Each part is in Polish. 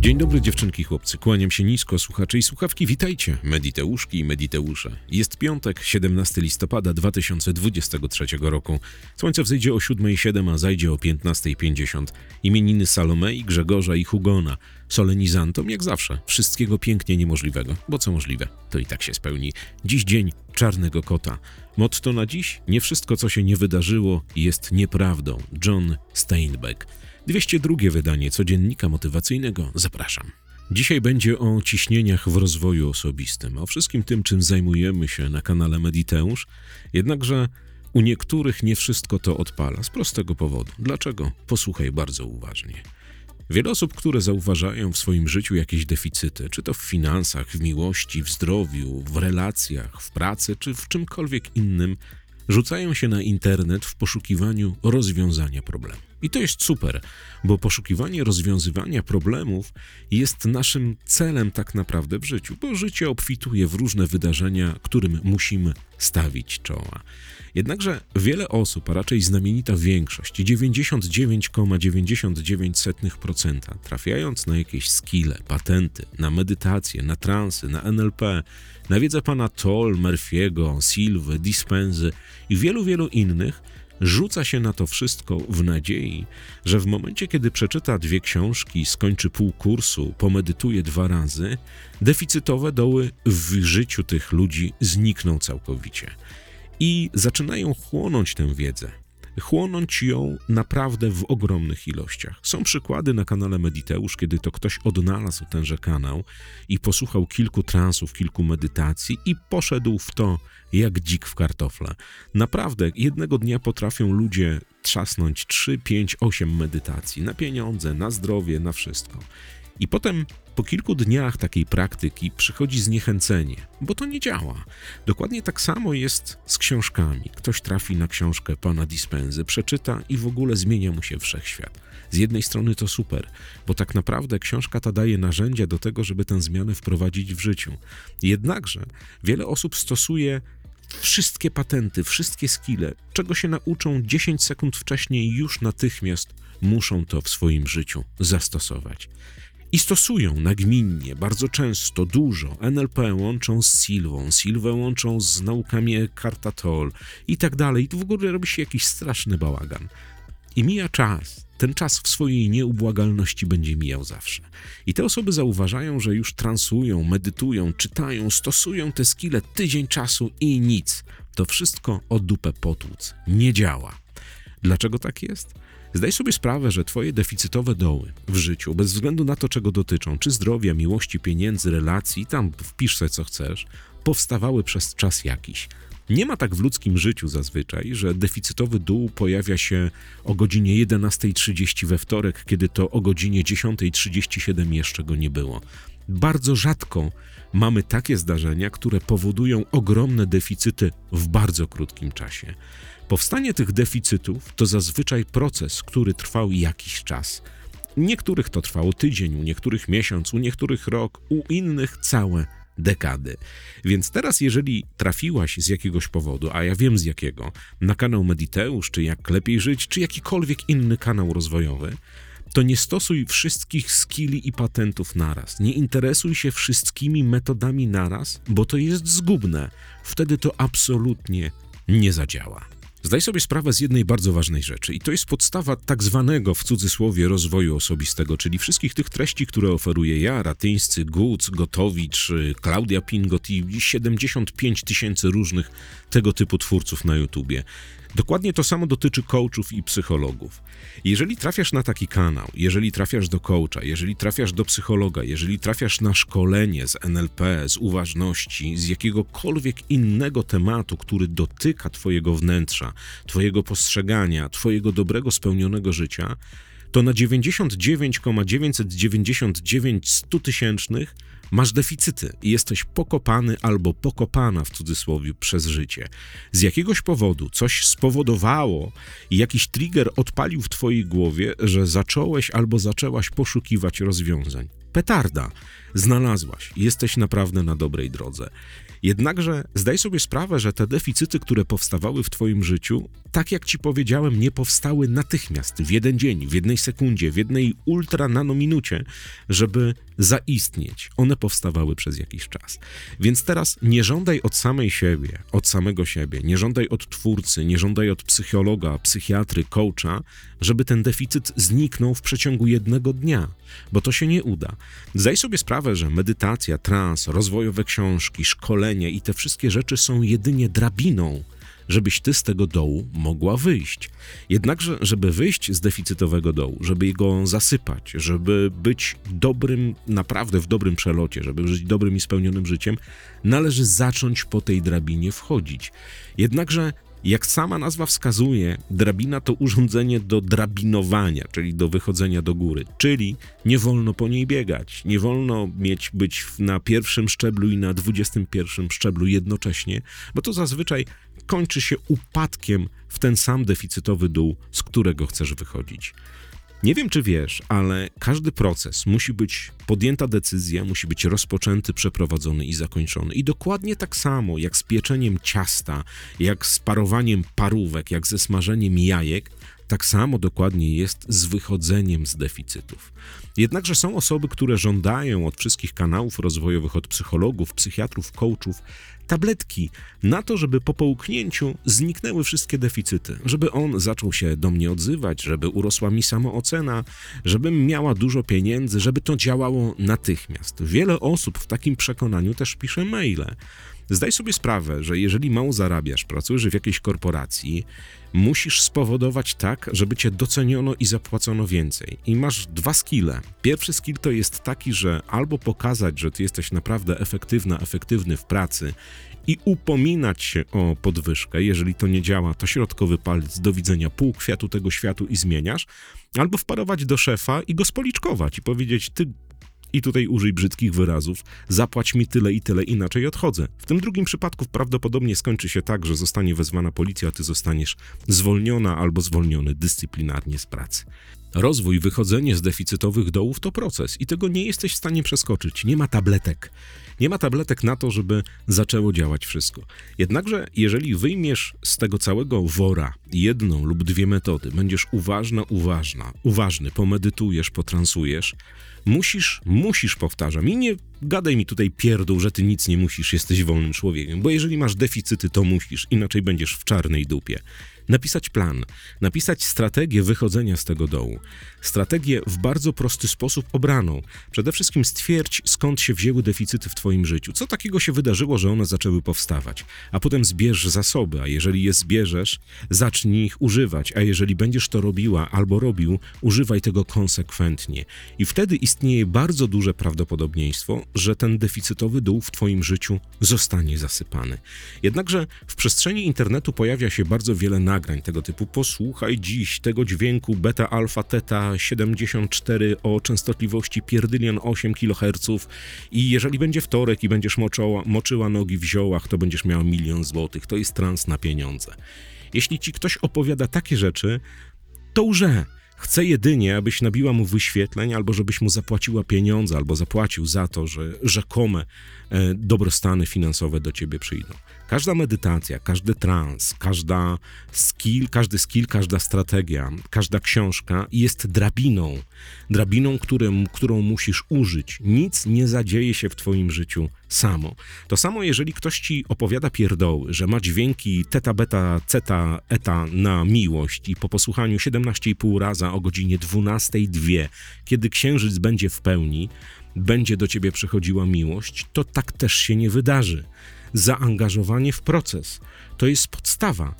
Dzień dobry dziewczynki chłopcy, kłaniam się nisko, słuchacze i słuchawki, witajcie, mediteuszki i mediteusze. Jest piątek, 17 listopada 2023 roku. Słońce wzejdzie o 7.07, a zajdzie o 15.50. Imieniny Salomei, Grzegorza i Hugona. Solenizantom, jak zawsze, wszystkiego pięknie niemożliwego, bo co możliwe, to i tak się spełni. Dziś dzień czarnego kota. Motto na dziś? Nie wszystko, co się nie wydarzyło, jest nieprawdą. John Steinbeck. 202 wydanie codziennika motywacyjnego. Zapraszam. Dzisiaj będzie o ciśnieniach w rozwoju osobistym, o wszystkim tym, czym zajmujemy się na kanale Mediteusz. Jednakże u niektórych nie wszystko to odpala z prostego powodu. Dlaczego? Posłuchaj bardzo uważnie. Wiele osób, które zauważają w swoim życiu jakieś deficyty, czy to w finansach, w miłości, w zdrowiu, w relacjach, w pracy, czy w czymkolwiek innym, rzucają się na internet w poszukiwaniu rozwiązania problemu. I to jest super, bo poszukiwanie rozwiązywania problemów jest naszym celem tak naprawdę w życiu, bo życie obfituje w różne wydarzenia, którym musimy stawić czoła. Jednakże wiele osób, a raczej znamienita większość, 99,99%, trafiając na jakieś skille, patenty, na medytację, na transy, na NLP, na wiedzę pana Toll, Murphy'ego, Silwy, Dispensy i wielu, wielu innych, rzuca się na to wszystko w nadziei, że w momencie, kiedy przeczyta dwie książki, skończy pół kursu, pomedytuje dwa razy, deficytowe doły w życiu tych ludzi znikną całkowicie. I zaczynają chłonąć tę wiedzę, chłonąć ją naprawdę w ogromnych ilościach. Są przykłady na kanale Mediteusz, kiedy to ktoś odnalazł tenże kanał i posłuchał kilku transów, kilku medytacji i poszedł w to jak dzik w kartofle. Naprawdę, jednego dnia potrafią ludzie trzasnąć 3, 5, 8 medytacji na pieniądze, na zdrowie, na wszystko. I potem po kilku dniach takiej praktyki przychodzi zniechęcenie, bo to nie działa. Dokładnie tak samo jest z książkami. Ktoś trafi na książkę pana Dispensy, przeczyta i w ogóle zmienia mu się wszechświat. Z jednej strony to super, bo tak naprawdę książka ta daje narzędzia do tego, żeby tę zmianę wprowadzić w życiu. Jednakże wiele osób stosuje wszystkie patenty, wszystkie skille, czego się nauczą 10 sekund wcześniej, już natychmiast muszą to w swoim życiu zastosować. I stosują nagminnie, bardzo często, dużo. NLP łączą z Silwą, Silwę łączą z naukami Cartatol i tak dalej. Tu w ogóle robi się jakiś straszny bałagan. I mija czas. Ten czas w swojej nieubłagalności będzie mijał zawsze. I te osoby zauważają, że już transują, medytują, czytają, stosują te skille tydzień czasu i nic. To wszystko o dupę potłuc. Nie działa. Dlaczego tak jest? Zdaj sobie sprawę, że Twoje deficytowe doły w życiu, bez względu na to, czego dotyczą, czy zdrowia, miłości, pieniędzy, relacji, tam wpisz sobie co chcesz, powstawały przez czas jakiś. Nie ma tak w ludzkim życiu zazwyczaj, że deficytowy dół pojawia się o godzinie 11.30 we wtorek, kiedy to o godzinie 10.37 jeszcze go nie było. Bardzo rzadko mamy takie zdarzenia, które powodują ogromne deficyty w bardzo krótkim czasie. Powstanie tych deficytów to zazwyczaj proces, który trwał jakiś czas. Niektórych to trwało tydzień, u niektórych miesiąc, u niektórych rok, u innych całe dekady. Więc teraz, jeżeli trafiłaś z jakiegoś powodu, a ja wiem z jakiego, na kanał Mediteusz, czy jak lepiej żyć, czy jakikolwiek inny kanał rozwojowy, to nie stosuj wszystkich skilli i patentów naraz. Nie interesuj się wszystkimi metodami naraz, bo to jest zgubne. Wtedy to absolutnie nie zadziała. Zdaj sobie sprawę z jednej bardzo ważnej rzeczy, i to jest podstawa tak zwanego w cudzysłowie rozwoju osobistego, czyli wszystkich tych treści, które oferuję ja, Ratyńscy, Guc, Gotowicz, Klaudia Pingot i 75 tysięcy różnych tego typu twórców na YouTubie. Dokładnie to samo dotyczy coachów i psychologów. Jeżeli trafiasz na taki kanał, jeżeli trafiasz do coacha, jeżeli trafiasz do psychologa, jeżeli trafiasz na szkolenie z NLP, z uważności, z jakiegokolwiek innego tematu, który dotyka Twojego wnętrza, Twojego postrzegania, Twojego dobrego, spełnionego życia, to na 99,999 100 tysięcznych masz deficyty i jesteś pokopany albo pokopana w cudzysłowie przez życie. Z jakiegoś powodu coś spowodowało i jakiś trigger odpalił w twojej głowie, że zacząłeś albo zaczęłaś poszukiwać rozwiązań. petarda. Znalazłaś, jesteś naprawdę na dobrej drodze. Jednakże zdaj sobie sprawę, że te deficyty, które powstawały w Twoim życiu, tak jak Ci powiedziałem, nie powstały natychmiast, w jeden dzień, w jednej sekundzie, w jednej ultra nanominucie, żeby zaistnieć. One powstawały przez jakiś czas. Więc teraz nie żądaj od samej siebie, od samego siebie, nie żądaj od twórcy, nie żądaj od psychologa, psychiatry, coacha, żeby ten deficyt zniknął w przeciągu jednego dnia, bo to się nie uda. Zdaj sobie sprawę, że medytacja, trans, rozwojowe książki, szkolenie i te wszystkie rzeczy są jedynie drabiną żebyś ty z tego dołu mogła wyjść. Jednakże, żeby wyjść z deficytowego dołu, żeby go zasypać, żeby być dobrym, naprawdę w dobrym przelocie, żeby żyć dobrym i spełnionym życiem, należy zacząć po tej drabinie wchodzić. Jednakże jak sama nazwa wskazuje, drabina to urządzenie do drabinowania, czyli do wychodzenia do góry, czyli nie wolno po niej biegać, nie wolno mieć być na pierwszym szczeblu i na dwudziestym pierwszym szczeblu jednocześnie, bo to zazwyczaj kończy się upadkiem w ten sam deficytowy dół, z którego chcesz wychodzić. Nie wiem, czy wiesz, ale każdy proces musi być podjęta decyzja, musi być rozpoczęty, przeprowadzony i zakończony. I dokładnie tak samo jak z pieczeniem ciasta, jak z parowaniem parówek, jak ze smażeniem jajek, tak samo dokładnie jest z wychodzeniem z deficytów. Jednakże są osoby, które żądają od wszystkich kanałów rozwojowych, od psychologów, psychiatrów, coachów, tabletki na to, żeby po połknięciu zniknęły wszystkie deficyty, żeby on zaczął się do mnie odzywać, żeby urosła mi samoocena, żebym miała dużo pieniędzy, żeby to działało natychmiast. Wiele osób w takim przekonaniu też pisze maile. Zdaj sobie sprawę, że jeżeli mało zarabiasz, pracujesz w jakiejś korporacji, musisz spowodować tak, żeby cię doceniono i zapłacono więcej. I masz dwa skille. Pierwszy skill to jest taki, że albo pokazać, że ty jesteś naprawdę efektywna, efektywny w pracy i upominać się o podwyżkę. Jeżeli to nie działa, to środkowy palec do widzenia pół kwiatu tego światu i zmieniasz, albo wparować do szefa i go spoliczkować i powiedzieć: Ty i tutaj użyj brzydkich wyrazów, zapłać mi tyle i tyle, inaczej odchodzę. W tym drugim przypadku prawdopodobnie skończy się tak, że zostanie wezwana policja, a ty zostaniesz zwolniona albo zwolniony dyscyplinarnie z pracy. Rozwój, wychodzenie z deficytowych dołów to proces i tego nie jesteś w stanie przeskoczyć. Nie ma tabletek. Nie ma tabletek na to, żeby zaczęło działać wszystko. Jednakże, jeżeli wyjmiesz z tego całego wora jedną lub dwie metody, będziesz uważna, uważna, uważny, pomedytujesz, potransujesz, musisz, musisz, powtarzam, i nie gadaj mi tutaj pierdół, że ty nic nie musisz, jesteś wolnym człowiekiem, bo jeżeli masz deficyty, to musisz, inaczej będziesz w czarnej dupie napisać plan, napisać strategię wychodzenia z tego dołu. Strategię w bardzo prosty sposób obraną. Przede wszystkim stwierdź, skąd się wzięły deficyty w Twoim życiu, co takiego się wydarzyło, że one zaczęły powstawać, a potem zbierz zasoby, a jeżeli je zbierzesz, zacznij ich używać, a jeżeli będziesz to robiła albo robił, używaj tego konsekwentnie. I wtedy istnieje bardzo duże prawdopodobieństwo, że ten deficytowy dół w Twoim życiu zostanie zasypany. Jednakże w przestrzeni internetu pojawia się bardzo wiele nagrań, nagrań tego typu. Posłuchaj dziś tego dźwięku beta, alfa, teta 74 o częstotliwości pierdylion 8 kHz i jeżeli będzie wtorek i będziesz moczyła, moczyła nogi w ziołach, to będziesz miała milion złotych. To jest trans na pieniądze. Jeśli ci ktoś opowiada takie rzeczy, to łże. Chce jedynie, abyś nabiła mu wyświetleń, albo żebyś mu zapłaciła pieniądze, albo zapłacił za to, że rzekome e, dobrostany finansowe do ciebie przyjdą. Każda medytacja, każdy trans, każda skill, każdy skill, każda strategia, każda książka jest drabiną. Drabiną, którym, którą musisz użyć. Nic nie zadzieje się w twoim życiu samo. To samo, jeżeli ktoś ci opowiada pierdoły, że ma dźwięki teta, beta, ceta, eta na miłość i po posłuchaniu 17,5 raza o godzinie 12.02, kiedy księżyc będzie w pełni, będzie do ciebie przychodziła miłość, to tak też się nie wydarzy zaangażowanie w proces. To jest podstawa.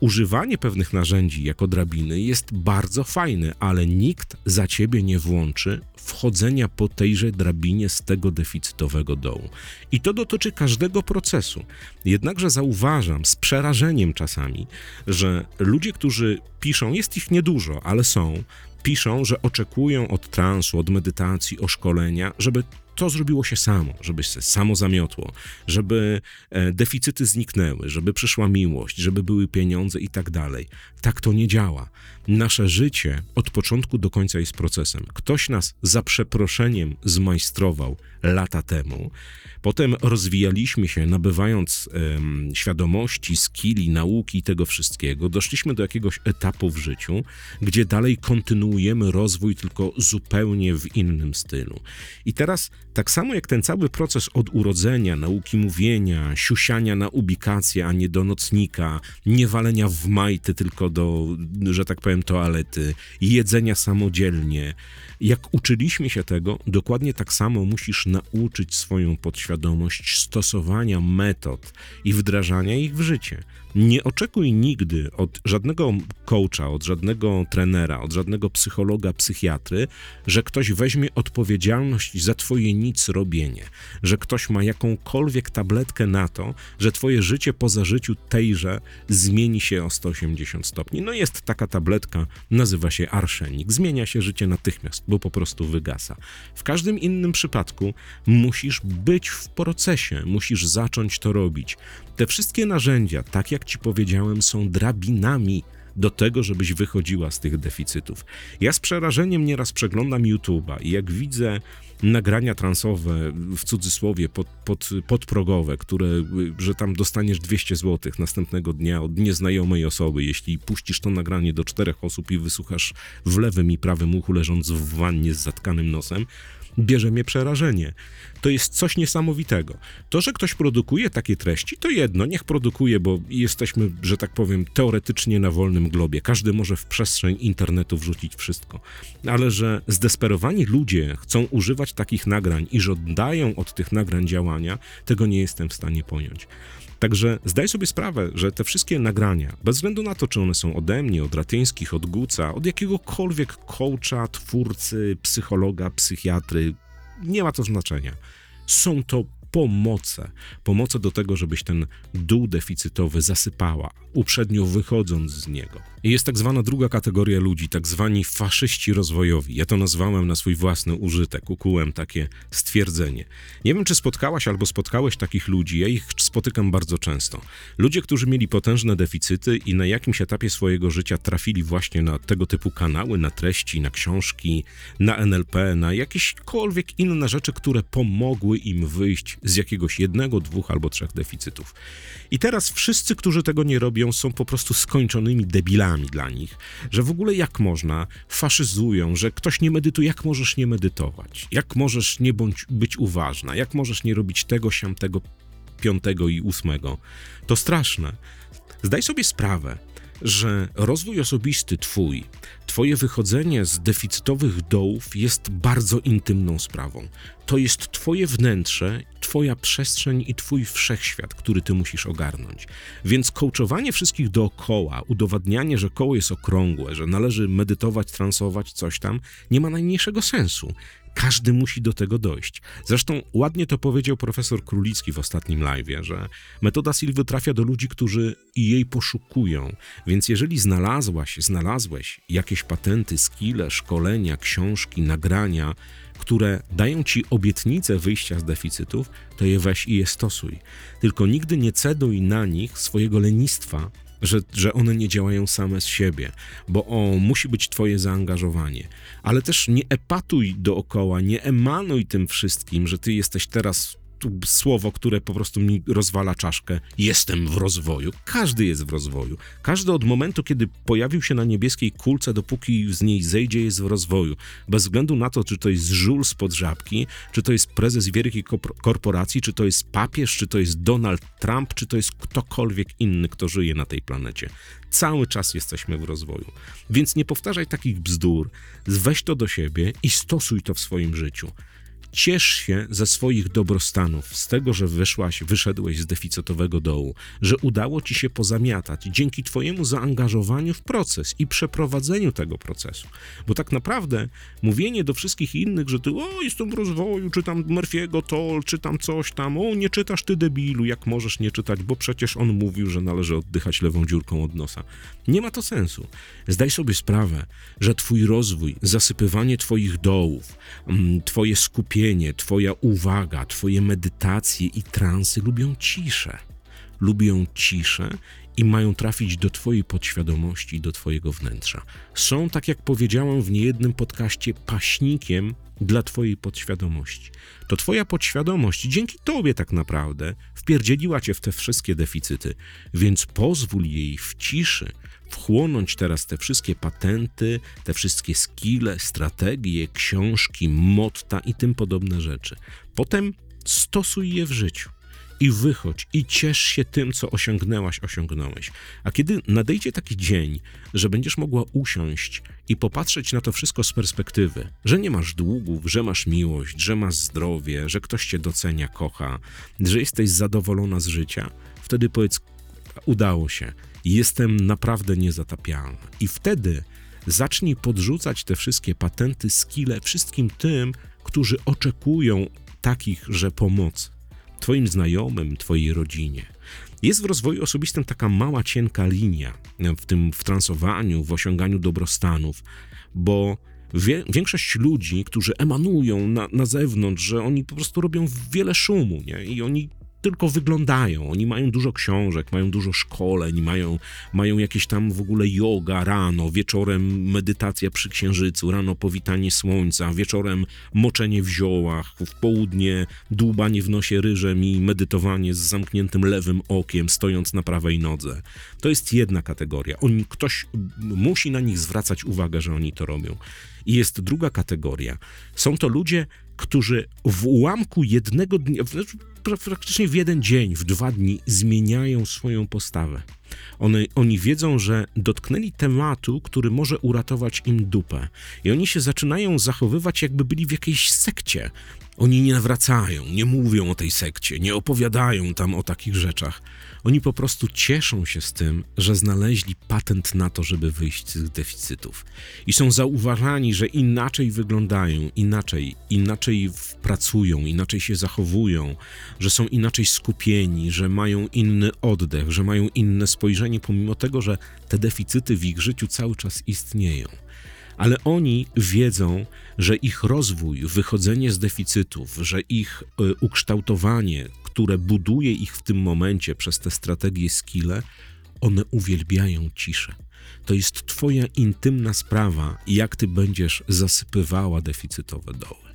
Używanie pewnych narzędzi jako drabiny jest bardzo fajne, ale nikt za ciebie nie włączy wchodzenia po tejże drabinie z tego deficytowego dołu. I to dotyczy każdego procesu. Jednakże zauważam z przerażeniem czasami, że ludzie, którzy piszą, jest ich niedużo, ale są, piszą, że oczekują od transu, od medytacji, o szkolenia, żeby to zrobiło się samo, żeby się samo zamiotło, żeby e, deficyty zniknęły, żeby przyszła miłość, żeby były pieniądze i tak dalej. Tak to nie działa. Nasze życie od początku do końca jest procesem. Ktoś nas za przeproszeniem zmajstrował lata temu. Potem rozwijaliśmy się, nabywając em, świadomości, skilli, nauki i tego wszystkiego. Doszliśmy do jakiegoś etapu w życiu, gdzie dalej kontynuujemy rozwój, tylko zupełnie w innym stylu. I teraz, tak samo jak ten cały proces od urodzenia, nauki mówienia, siusiania na ubikację, a nie do nocnika, nie walenia w majty, tylko do, że tak powiem, toalety, jedzenia samodzielnie. Jak uczyliśmy się tego, dokładnie tak samo musisz nauczyć swoją podświadomość stosowania metod i wdrażania ich w życie. Nie oczekuj nigdy od żadnego coacha, od żadnego trenera, od żadnego psychologa, psychiatry, że ktoś weźmie odpowiedzialność za twoje nic robienie, że ktoś ma jakąkolwiek tabletkę na to, że twoje życie po zażyciu tejże zmieni się o 180 stopni. No jest taka tabletka, nazywa się arszenik. Zmienia się życie natychmiast, bo po prostu wygasa. W każdym innym przypadku musisz być w procesie, musisz zacząć to robić. Te wszystkie narzędzia, tak jak ci powiedziałem, są drabinami do tego, żebyś wychodziła z tych deficytów. Ja z przerażeniem nieraz przeglądam YouTube'a i jak widzę nagrania transowe, w cudzysłowie, pod, pod, podprogowe, które, że tam dostaniesz 200 zł następnego dnia od nieznajomej osoby, jeśli puścisz to nagranie do czterech osób i wysłuchasz w lewym i prawym uchu leżąc w wannie z zatkanym nosem, bierze mnie przerażenie. To jest coś niesamowitego. To, że ktoś produkuje takie treści, to jedno, niech produkuje, bo jesteśmy, że tak powiem, teoretycznie na wolnym globie. Każdy może w przestrzeń internetu wrzucić wszystko. Ale że zdesperowani ludzie chcą używać takich nagrań i żądają od tych nagrań działania, tego nie jestem w stanie pojąć. Także zdaj sobie sprawę, że te wszystkie nagrania, bez względu na to, czy one są ode mnie, od Ratyńskich, od Guca, od jakiegokolwiek coacha, twórcy, psychologa, psychiatry, nie ma to znaczenia. Są to pomoce. Pomoce do tego, żebyś ten dół deficytowy zasypała, uprzednio wychodząc z niego. I jest tak zwana druga kategoria ludzi, tak zwani faszyści rozwojowi. Ja to nazwałem na swój własny użytek, ukułem takie stwierdzenie. Nie wiem, czy spotkałaś albo spotkałeś takich ludzi, ja ich spotykam bardzo często. Ludzie, którzy mieli potężne deficyty i na jakimś etapie swojego życia trafili właśnie na tego typu kanały, na treści, na książki, na NLP, na jakiekolwiek inne rzeczy, które pomogły im wyjść z jakiegoś jednego, dwóch albo trzech deficytów. I teraz wszyscy, którzy tego nie robią, są po prostu skończonymi debilami dla nich, że w ogóle jak można, faszyzują, że ktoś nie medytuje, jak możesz nie medytować, jak możesz nie bądź, być uważna, jak możesz nie robić tego, siamtego, piątego i ósmego. To straszne. Zdaj sobie sprawę, że rozwój osobisty Twój, Twoje wychodzenie z deficytowych dołów jest bardzo intymną sprawą. To jest Twoje wnętrze, Twoja przestrzeń i Twój wszechświat, który Ty musisz ogarnąć. Więc coachowanie wszystkich dookoła, udowadnianie, że koło jest okrągłe, że należy medytować, transować, coś tam, nie ma najmniejszego sensu. Każdy musi do tego dojść. Zresztą ładnie to powiedział profesor Królicki w ostatnim live, że metoda Silwy trafia do ludzi, którzy jej poszukują. Więc jeżeli znalazłaś, znalazłeś jakieś patenty, skille, szkolenia, książki, nagrania, które dają ci obietnicę wyjścia z deficytów, to je weź i je stosuj. Tylko nigdy nie ceduj na nich swojego lenistwa, że, że one nie działają same z siebie, bo o, musi być twoje zaangażowanie. Ale też nie epatuj dookoła, nie emanuj tym wszystkim, że ty jesteś teraz słowo, które po prostu mi rozwala czaszkę. Jestem w rozwoju. Każdy jest w rozwoju. Każdy od momentu, kiedy pojawił się na niebieskiej kulce, dopóki z niej zejdzie, jest w rozwoju. Bez względu na to, czy to jest żul spod żabki, czy to jest prezes wielkiej korporacji, czy to jest papież, czy to jest Donald Trump, czy to jest ktokolwiek inny, kto żyje na tej planecie. Cały czas jesteśmy w rozwoju. Więc nie powtarzaj takich bzdur, weź to do siebie i stosuj to w swoim życiu. Ciesz się ze swoich dobrostanów, z tego, że wyszłaś, wyszedłeś z deficytowego dołu, że udało ci się pozamiatać dzięki Twojemu zaangażowaniu w proces i przeprowadzeniu tego procesu. Bo tak naprawdę mówienie do wszystkich innych, że ty, o, jestem w rozwoju, czytam Murphy'ego to, czytam coś tam, o, nie czytasz ty debilu, jak możesz nie czytać, bo przecież on mówił, że należy oddychać lewą dziurką od nosa. Nie ma to sensu. Zdaj sobie sprawę, że Twój rozwój, zasypywanie Twoich dołów, mm, Twoje skupienie, skupienie, Twoja uwaga, Twoje medytacje i transy lubią ciszę. Lubią ciszę i mają trafić do Twojej podświadomości, do Twojego wnętrza. Są, tak jak powiedziałem w niejednym podcaście, paśnikiem dla Twojej podświadomości. To Twoja podświadomość dzięki Tobie tak naprawdę wpierdzieliła Cię w te wszystkie deficyty, więc pozwól jej w ciszy wchłonąć teraz te wszystkie patenty, te wszystkie skille, strategie, książki, motta i tym podobne rzeczy. Potem stosuj je w życiu i wychodź i ciesz się tym, co osiągnęłaś, osiągnąłeś. A kiedy nadejdzie taki dzień, że będziesz mogła usiąść i popatrzeć na to wszystko z perspektywy, że nie masz długów, że masz miłość, że masz zdrowie, że ktoś cię docenia, kocha, że jesteś zadowolona z życia, wtedy powiedz, udało się, jestem naprawdę niezatapialna. I wtedy zacznij podrzucać te wszystkie patenty, skille wszystkim tym, którzy oczekują takich, że pomocy. Twoim znajomym, Twojej rodzinie. Jest w rozwoju osobistym taka mała, cienka linia w tym w transowaniu, w osiąganiu dobrostanów, bo wie, większość ludzi, którzy emanują na, na zewnątrz, że oni po prostu robią wiele szumu nie? i oni tylko wyglądają. Oni mają dużo książek, mają dużo szkoleń, mają, mają jakieś tam w ogóle yoga rano, wieczorem medytacja przy księżycu, rano powitanie słońca, wieczorem moczenie w ziołach, w południe dłubanie w nosie ryżem i medytowanie z zamkniętym lewym okiem, stojąc na prawej nodze. To jest jedna kategoria. Oni, ktoś musi na nich zwracać uwagę, że oni to robią. I jest druga kategoria. Są to ludzie, którzy w ułamku jednego dnia, praktycznie w jeden dzień, w dwa dni zmieniają swoją postawę. One, oni wiedzą, że dotknęli tematu, który może uratować im dupę. I oni się zaczynają zachowywać, jakby byli w jakiejś sekcie. Oni nie nawracają, nie mówią o tej sekcie, nie opowiadają tam o takich rzeczach. Oni po prostu cieszą się z tym, że znaleźli patent na to, żeby wyjść z deficytów. I są zauważani, że inaczej wyglądają, inaczej, inaczej pracują, inaczej się zachowują, że są inaczej skupieni, że mają inny oddech, że mają inne spojrzenie, pomimo tego, że te deficyty w ich życiu cały czas istnieją ale oni wiedzą, że ich rozwój, wychodzenie z deficytów, że ich y, ukształtowanie, które buduje ich w tym momencie przez te strategie, skille, one uwielbiają ciszę. To jest Twoja intymna sprawa, jak Ty będziesz zasypywała deficytowe doły.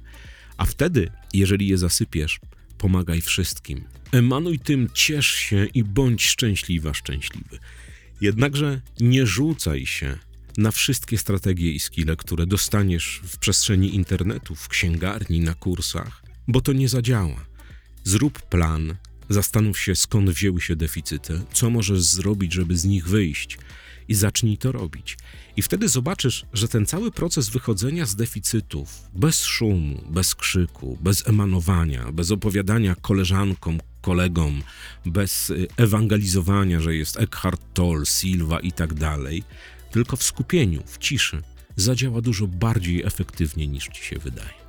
A wtedy, jeżeli je zasypiesz, pomagaj wszystkim. Emanuj tym, ciesz się i bądź szczęśliwa, szczęśliwy. Jednakże nie rzucaj się na wszystkie strategie i skille, które dostaniesz w przestrzeni internetu, w księgarni, na kursach, bo to nie zadziała. Zrób plan, zastanów się skąd wzięły się deficyty, co możesz zrobić, żeby z nich wyjść i zacznij to robić. I wtedy zobaczysz, że ten cały proces wychodzenia z deficytów, bez szumu, bez krzyku, bez emanowania, bez opowiadania koleżankom, kolegom, bez y, ewangelizowania, że jest Eckhart Tolle, Silva i tak dalej, tylko w skupieniu, w ciszy, zadziała dużo bardziej efektywnie niż ci się wydaje.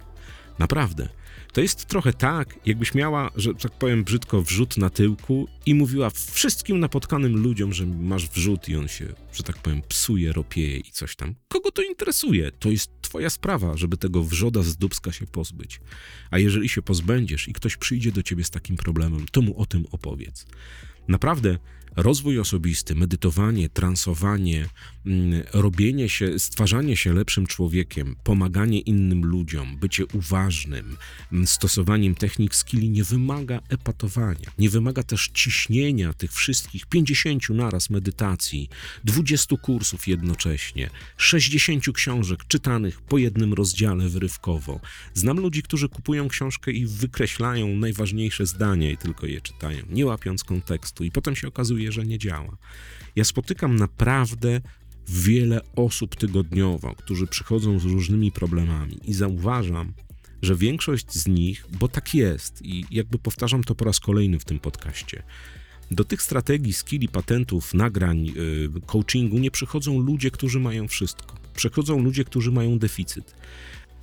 Naprawdę. To jest trochę tak, jakbyś miała, że tak powiem brzydko, wrzut na tyłku i mówiła wszystkim napotkanym ludziom, że masz wrzut i on się, że tak powiem, psuje, ropieje i coś tam. Kogo to interesuje? To jest twoja sprawa, żeby tego wrzoda z dubska się pozbyć. A jeżeli się pozbędziesz i ktoś przyjdzie do ciebie z takim problemem, to mu o tym opowiedz. Naprawdę rozwój osobisty, medytowanie, transowanie, robienie się, stwarzanie się lepszym człowiekiem, pomaganie innym ludziom, bycie uważnym, mm, stosowaniem technik skilli nie wymaga epatowania, nie wymaga też ciśnienia tych wszystkich 50 naraz medytacji, 20 kursów jednocześnie, 60 książek czytanych po jednym rozdziale wyrywkowo. Znam ludzi, którzy kupują książkę i wykreślają najważniejsze zdania i tylko je czytają, nie łapiąc kontekstu i potem się okazuje, że nie działa. Ja spotykam naprawdę wiele osób tygodniowo, którzy przychodzą z różnymi problemami i zauważam, że większość z nich, bo tak jest i jakby powtarzam to po raz kolejny w tym podcaście, do tych strategii, skilli, patentów, nagrań, yy, coachingu nie przychodzą ludzie, którzy mają wszystko. Przychodzą ludzie, którzy mają deficyt.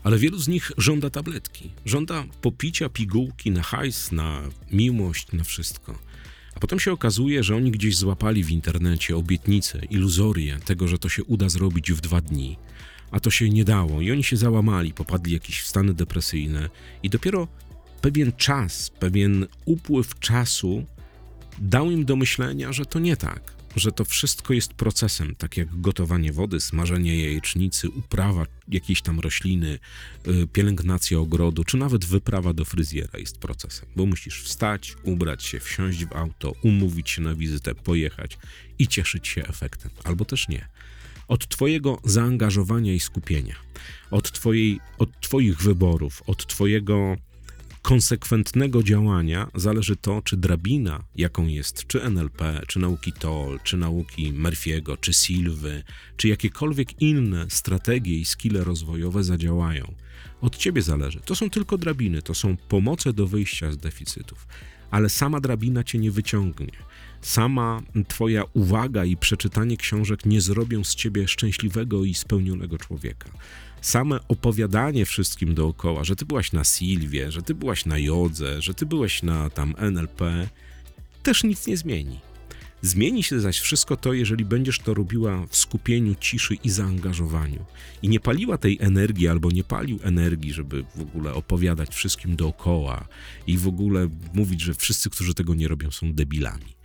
Ale wielu z nich żąda tabletki, żąda popicia pigułki na hajs, na miłość, na wszystko. A potem się okazuje, że oni gdzieś złapali w internecie obietnicę, iluzorię tego, że to się uda zrobić w dwa dni. a to się nie dało. I oni się załamali, popadli w jakieś stany depresyjne. I dopiero pewien czas, pewien upływ czasu dał im do myślenia, że to nie tak, że to wszystko jest procesem, tak jak gotowanie wody, smażenie jajecznicy, uprawa jakiejś tam rośliny, y, pielęgnacja ogrodu, czy nawet wyprawa do fryzjera jest procesem, bo musisz wstać, ubrać się, wsiąść w auto, umówić się na wizytę, pojechać i cieszyć się efektem, albo też nie. Od Twojego zaangażowania i skupienia, od, twojej, od Twoich wyborów, od Twojego konsekwentnego działania zależy to, czy drabina, jaką jest czy NLP, czy nauki TOL, czy nauki Murphy'ego, czy Silwy, czy jakiekolwiek inne strategie i skille rozwojowe zadziałają. Od ciebie zależy. To są tylko drabiny, to są pomoce do wyjścia z deficytów, ale sama drabina cię nie wyciągnie. Sama twoja uwaga i przeczytanie książek nie zrobią z ciebie szczęśliwego i spełnionego człowieka same opowiadanie wszystkim dookoła, że ty byłaś na Silwie, że ty byłaś na Jodze, że ty byłeś na tam NLP, też nic nie zmieni. Zmieni się zaś wszystko to, jeżeli będziesz to robiła w skupieniu, ciszy i zaangażowaniu. I nie paliła tej energii, albo nie palił energii, żeby w ogóle opowiadać wszystkim dookoła i w ogóle mówić, że wszyscy, którzy tego nie robią, są debilami.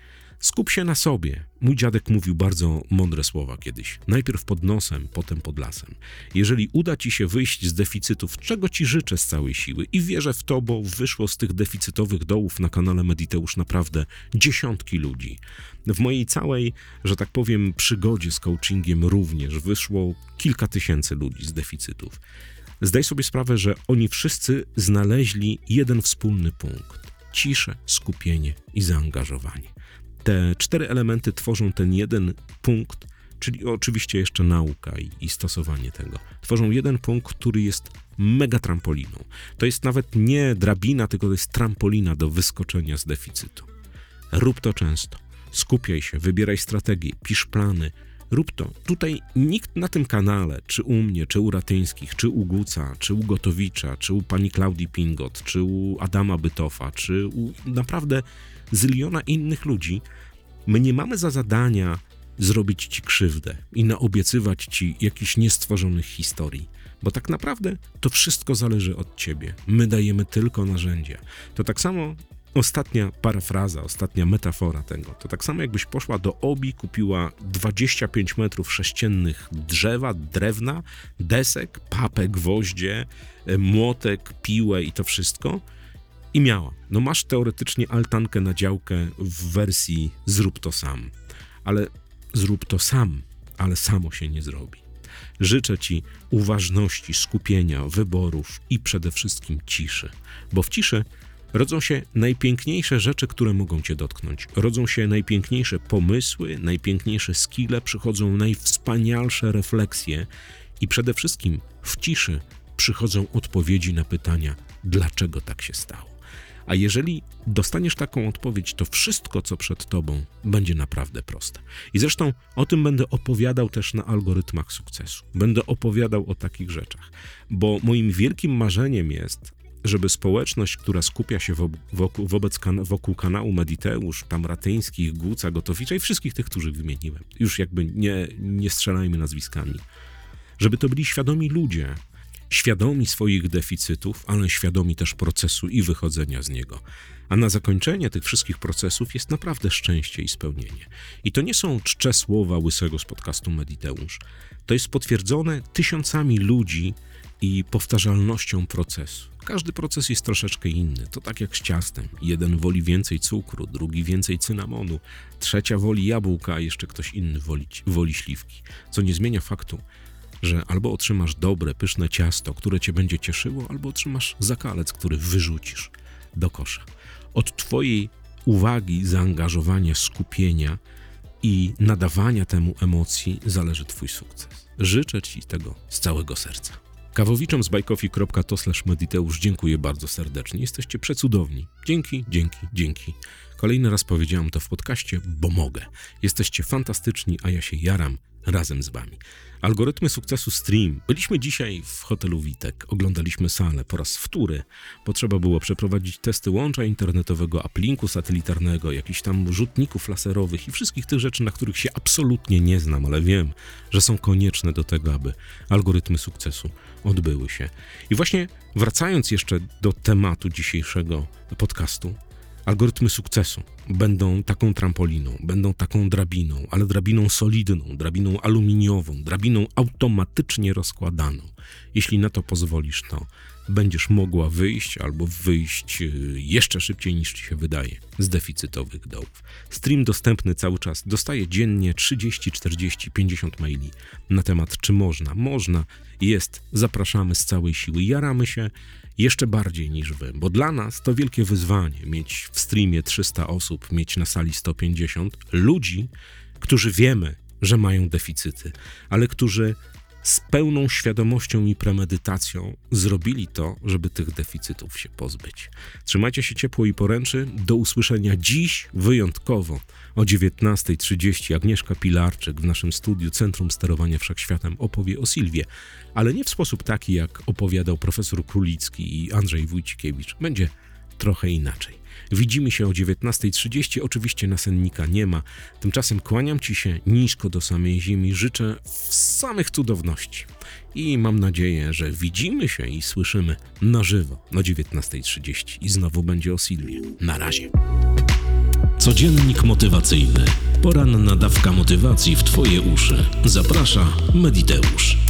Skup się na sobie. Mój dziadek mówił bardzo mądre słowa kiedyś. Najpierw pod nosem, potem pod lasem. Jeżeli uda ci się wyjść z deficytów, czego ci życzę z całej siły i wierzę w to, bo wyszło z tych deficytowych dołów na kanale Mediteusz naprawdę dziesiątki ludzi. W mojej całej, że tak powiem, przygodzie z coachingiem również wyszło kilka tysięcy ludzi z deficytów. Zdaj sobie sprawę, że oni wszyscy znaleźli jeden wspólny punkt: ciszę, skupienie i zaangażowanie. Te cztery elementy tworzą ten jeden punkt, czyli oczywiście jeszcze nauka i, i, stosowanie tego. Tworzą jeden punkt, który jest mega trampoliną. To jest nawet nie drabina, tylko to jest trampolina do wyskoczenia z deficytu. Rób to często. Skupiaj się, wybieraj strategię, pisz plany. Rób to. Tutaj nikt na tym kanale, czy u mnie, czy u Ratyńskich, czy u Guca, czy u Gotowicza, czy u pani Klaudii Pingot, czy u Adama Bytofa, czy u naprawdę zyliona innych ludzi, my nie mamy za zadania zrobić ci krzywdę i naobiecywać ci jakichś niestworzonych historii, bo tak naprawdę to wszystko zależy od ciebie. My dajemy tylko narzędzia. To tak samo ostatnia parafraza, ostatnia metafora tego. To tak samo jakbyś poszła do Obi, kupiła 25 metrów sześciennych drzewa, drewna, desek, papę, gwoździe, e, młotek, piłę i to wszystko i miała. No masz teoretycznie altankę na działkę w wersji zrób to sam, ale zrób to sam, ale samo się nie zrobi. Życzę Ci uważności, skupienia, wyborów i przede wszystkim ciszy, bo w ciszy rodzą się najpiękniejsze rzeczy, które mogą Cię dotknąć. Rodzą się najpiękniejsze pomysły, najpiękniejsze skille, przychodzą najwspanialsze refleksje i przede wszystkim w ciszy przychodzą odpowiedzi na pytania, dlaczego tak się stało. A jeżeli dostaniesz taką odpowiedź, to wszystko, co przed tobą, będzie naprawdę proste. I zresztą o tym będę opowiadał też na algorytmach sukcesu. Będę opowiadał o takich rzeczach, bo moim wielkim marzeniem jest, żeby społeczność, która skupia się wokół, wobec wokół kanału Mediteusz, tam Ratyńskich, Guca, Gotowicza i wszystkich tych, których wymieniłem, już jakby nie, nie strzelajmy nazwiskami, żeby to byli świadomi ludzie, świadomi swoich deficytów, ale świadomi też procesu i wychodzenia z niego. A na zakończenie tych wszystkich procesów jest naprawdę szczęście i spełnienie. I to nie są czcze słowa łysego z podcastu Mediteusz. To jest potwierdzone tysiącami ludzi i powtarzalnością procesu. Każdy proces jest troszeczkę inny. To tak jak z ciastem. Jeden woli więcej cukru, drugi więcej cynamonu, trzecia woli jabłka, a jeszcze ktoś inny woli, woli śliwki. Co nie zmienia faktu, że albo otrzymasz dobre, pyszne ciasto, które cię będzie cieszyło, albo otrzymasz zakalec, który wyrzucisz do kosza. Od twojej uwagi, zaangażowania, skupienia i nadawania temu emocji zależy twój sukces. Życzę ci tego z całego serca. Kawowiczom z bajkofi.to mediteusz dziękuję bardzo serdecznie. Jesteście przecudowni. Dzięki, dzięki, dzięki. Kolejny raz powiedziałem to w podcaście, bo mogę. Jesteście fantastyczni, a ja się jaram razem z Wami. Algorytmy sukcesu Stream. Byliśmy dzisiaj w hotelu Witek, oglądaliśmy salę po raz wtóry, bo trzeba było przeprowadzić testy łącza internetowego, uplinku satelitarnego, jakichś tam rzutników laserowych i wszystkich tych rzeczy, na których się absolutnie nie znam, ale wiem, że są konieczne do tego, aby algorytmy sukcesu odbyły się. I właśnie wracając jeszcze do tematu dzisiejszego podcastu, Algorytmy sukcesu będą taką trampoliną, będą taką drabiną, ale drabiną solidną, drabiną aluminiową, drabiną automatycznie rozkładaną. Jeśli na to pozwolisz, to będziesz mogła wyjść albo wyjść y, jeszcze szybciej niż ci się wydaje z deficytowych dołów. Stream dostępny cały czas. Dostaję dziennie 30, 40, 50 maili na temat, czy można. Można, jest. Zapraszamy z całej siły. Jaramy się jeszcze bardziej niż wy, bo dla nas to wielkie wyzwanie mieć w streamie 300 osób, mieć na sali 150 ludzi, którzy wiemy, że mają deficyty, ale którzy z pełną świadomością i premedytacją zrobili to, żeby tych deficytów się pozbyć. Trzymajcie się ciepło i poręczy. Do usłyszenia dziś wyjątkowo o 19.30 Agnieszka Pilarczyk w naszym studiu Centrum Sterowania Wszechświatem opowie o Silwie, ale nie w sposób taki, jak opowiadał profesor Królicki i Andrzej Wójcikiewicz. Będzie trochę inaczej. Widzimy się o 19.30. Oczywiście nasennika nie ma. Tymczasem kłaniam Ci się nisko do samej ziemi. Życzę samych cudowności. I mam nadzieję, że widzimy się i słyszymy na żywo o 19.30. I znowu będzie o Silwie. Na razie. Codziennik motywacyjny. Poranna dawka motywacji w Twoje uszy. Zaprasza Mediteusz.